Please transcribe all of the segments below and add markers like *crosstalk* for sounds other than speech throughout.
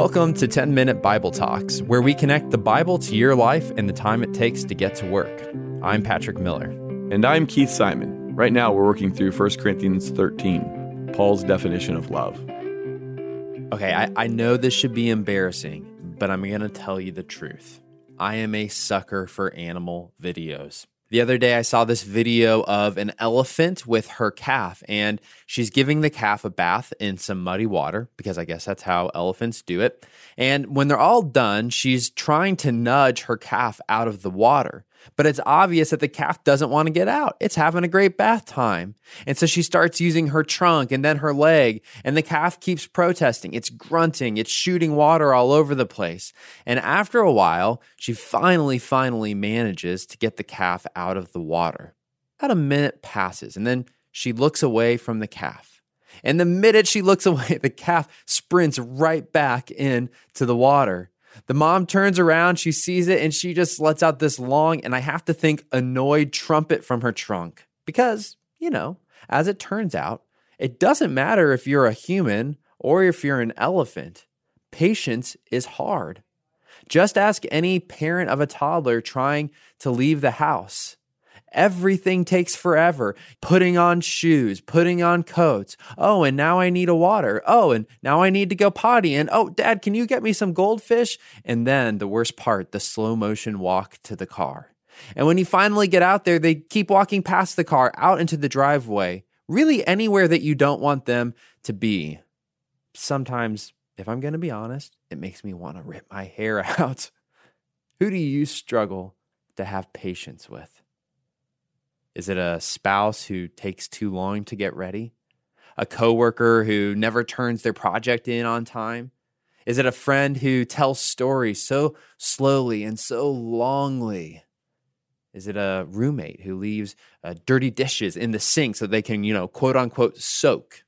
Welcome to 10 Minute Bible Talks, where we connect the Bible to your life and the time it takes to get to work. I'm Patrick Miller. And I'm Keith Simon. Right now, we're working through 1 Corinthians 13, Paul's definition of love. Okay, I, I know this should be embarrassing, but I'm going to tell you the truth. I am a sucker for animal videos. The other day, I saw this video of an elephant with her calf, and she's giving the calf a bath in some muddy water because I guess that's how elephants do it. And when they're all done, she's trying to nudge her calf out of the water. But it's obvious that the calf doesn't want to get out. It's having a great bath time. And so she starts using her trunk and then her leg, and the calf keeps protesting. It's grunting, it's shooting water all over the place. And after a while, she finally, finally manages to get the calf out of the water. About a minute passes, and then she looks away from the calf. And the minute she looks *laughs* away, the calf sprints right back into the water. The mom turns around, she sees it, and she just lets out this long, and I have to think, annoyed trumpet from her trunk. Because, you know, as it turns out, it doesn't matter if you're a human or if you're an elephant. Patience is hard. Just ask any parent of a toddler trying to leave the house. Everything takes forever. Putting on shoes, putting on coats. Oh, and now I need a water. Oh, and now I need to go potty. And oh, dad, can you get me some goldfish? And then the worst part, the slow motion walk to the car. And when you finally get out there, they keep walking past the car out into the driveway, really anywhere that you don't want them to be. Sometimes, if I'm going to be honest, it makes me want to rip my hair *laughs* out. Who do you struggle to have patience with? Is it a spouse who takes too long to get ready? A coworker who never turns their project in on time? Is it a friend who tells stories so slowly and so longly? Is it a roommate who leaves uh, dirty dishes in the sink so they can, you know, quote unquote, soak?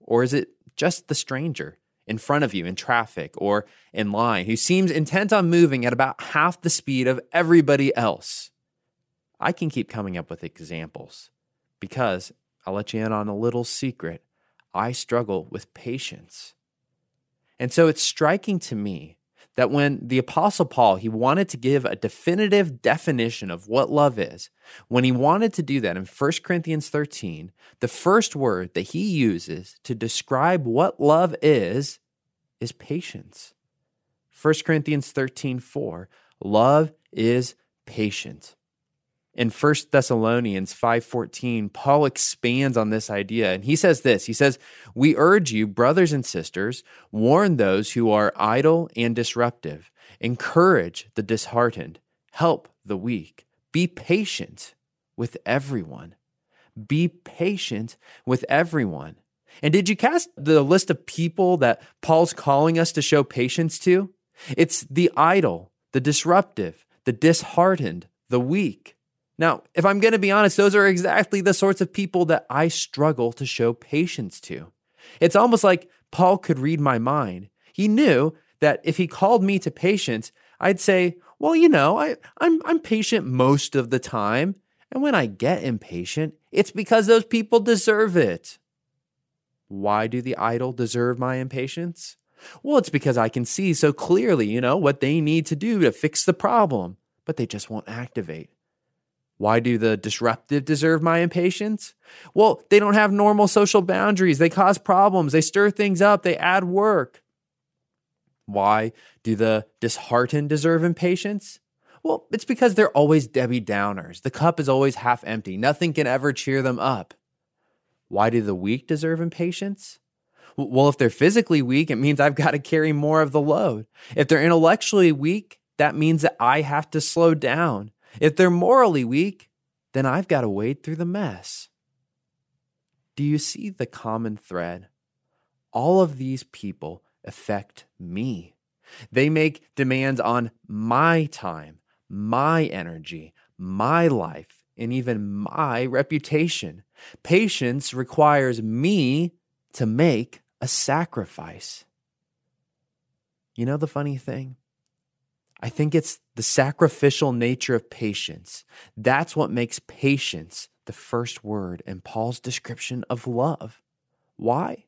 Or is it just the stranger in front of you in traffic or in line who seems intent on moving at about half the speed of everybody else? I can keep coming up with examples because I'll let you in on a little secret. I struggle with patience. And so it's striking to me that when the apostle Paul, he wanted to give a definitive definition of what love is, when he wanted to do that in 1 Corinthians 13, the first word that he uses to describe what love is is patience. 1 Corinthians 13, 4, love is patient in 1 Thessalonians 5:14, Paul expands on this idea and he says this. He says, "We urge you, brothers and sisters, warn those who are idle and disruptive, encourage the disheartened, help the weak, be patient with everyone." Be patient with everyone. And did you cast the list of people that Paul's calling us to show patience to? It's the idle, the disruptive, the disheartened, the weak. Now, if I'm going to be honest, those are exactly the sorts of people that I struggle to show patience to. It's almost like Paul could read my mind. He knew that if he called me to patience, I'd say, well, you know, I, I'm, I'm patient most of the time. And when I get impatient, it's because those people deserve it. Why do the idle deserve my impatience? Well, it's because I can see so clearly, you know, what they need to do to fix the problem, but they just won't activate. Why do the disruptive deserve my impatience? Well, they don't have normal social boundaries. They cause problems. They stir things up. They add work. Why do the disheartened deserve impatience? Well, it's because they're always Debbie Downers. The cup is always half empty. Nothing can ever cheer them up. Why do the weak deserve impatience? Well, if they're physically weak, it means I've got to carry more of the load. If they're intellectually weak, that means that I have to slow down. If they're morally weak, then I've got to wade through the mess. Do you see the common thread? All of these people affect me. They make demands on my time, my energy, my life, and even my reputation. Patience requires me to make a sacrifice. You know the funny thing? I think it's the sacrificial nature of patience. That's what makes patience the first word in Paul's description of love. Why?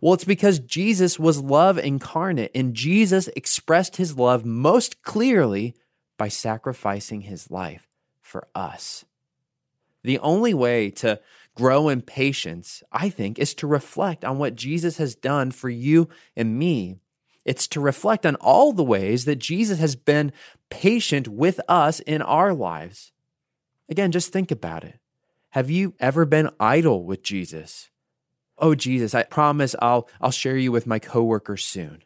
Well, it's because Jesus was love incarnate, and Jesus expressed his love most clearly by sacrificing his life for us. The only way to grow in patience, I think, is to reflect on what Jesus has done for you and me. It's to reflect on all the ways that Jesus has been patient with us in our lives. Again, just think about it. Have you ever been idle with Jesus? Oh, Jesus, I promise I'll, I'll share you with my coworkers soon.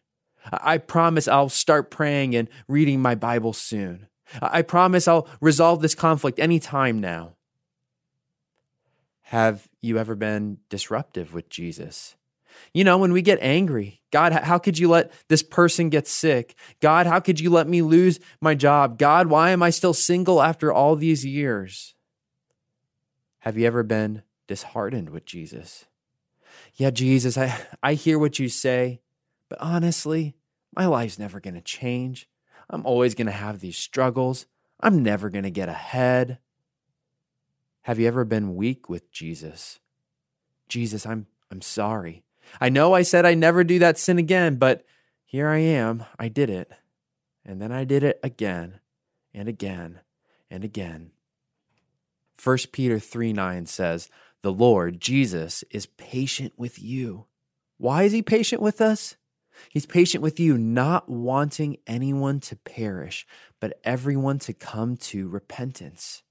I promise I'll start praying and reading my Bible soon. I promise I'll resolve this conflict anytime now. Have you ever been disruptive with Jesus? You know, when we get angry, God, how could you let this person get sick? God, how could you let me lose my job? God, why am I still single after all these years? Have you ever been disheartened with Jesus? Yeah, Jesus, I, I hear what you say, but honestly, my life's never going to change. I'm always going to have these struggles. I'm never going to get ahead. Have you ever been weak with Jesus? Jesus, I'm I'm sorry. I know I said I'd never do that sin again, but here I am. I did it. And then I did it again and again and again. 1 Peter 3 9 says, The Lord, Jesus, is patient with you. Why is he patient with us? He's patient with you, not wanting anyone to perish, but everyone to come to repentance.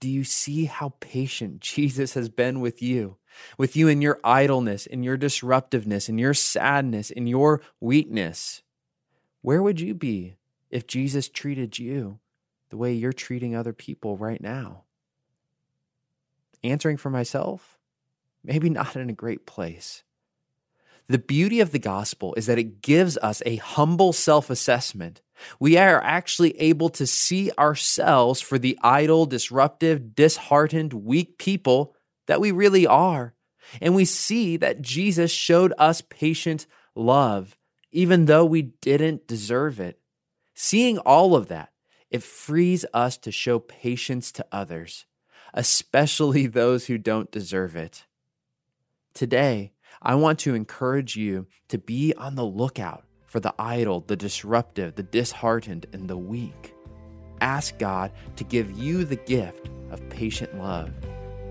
Do you see how patient *laughs* Jesus has been with you? With you in your idleness, in your disruptiveness, in your sadness, in your weakness? Where would you be if Jesus treated you the way you're treating other people right now? Answering for myself? Maybe not in a great place. The beauty of the gospel is that it gives us a humble self assessment we are actually able to see ourselves for the idle, disruptive, disheartened, weak people that we really are. And we see that Jesus showed us patient love, even though we didn't deserve it. Seeing all of that, it frees us to show patience to others, especially *laughs* those who don't deserve it. Today, I want to encourage you to be on the lookout for the idle, the disruptive, the disheartened, and the weak. Ask God to give you the gift of patient love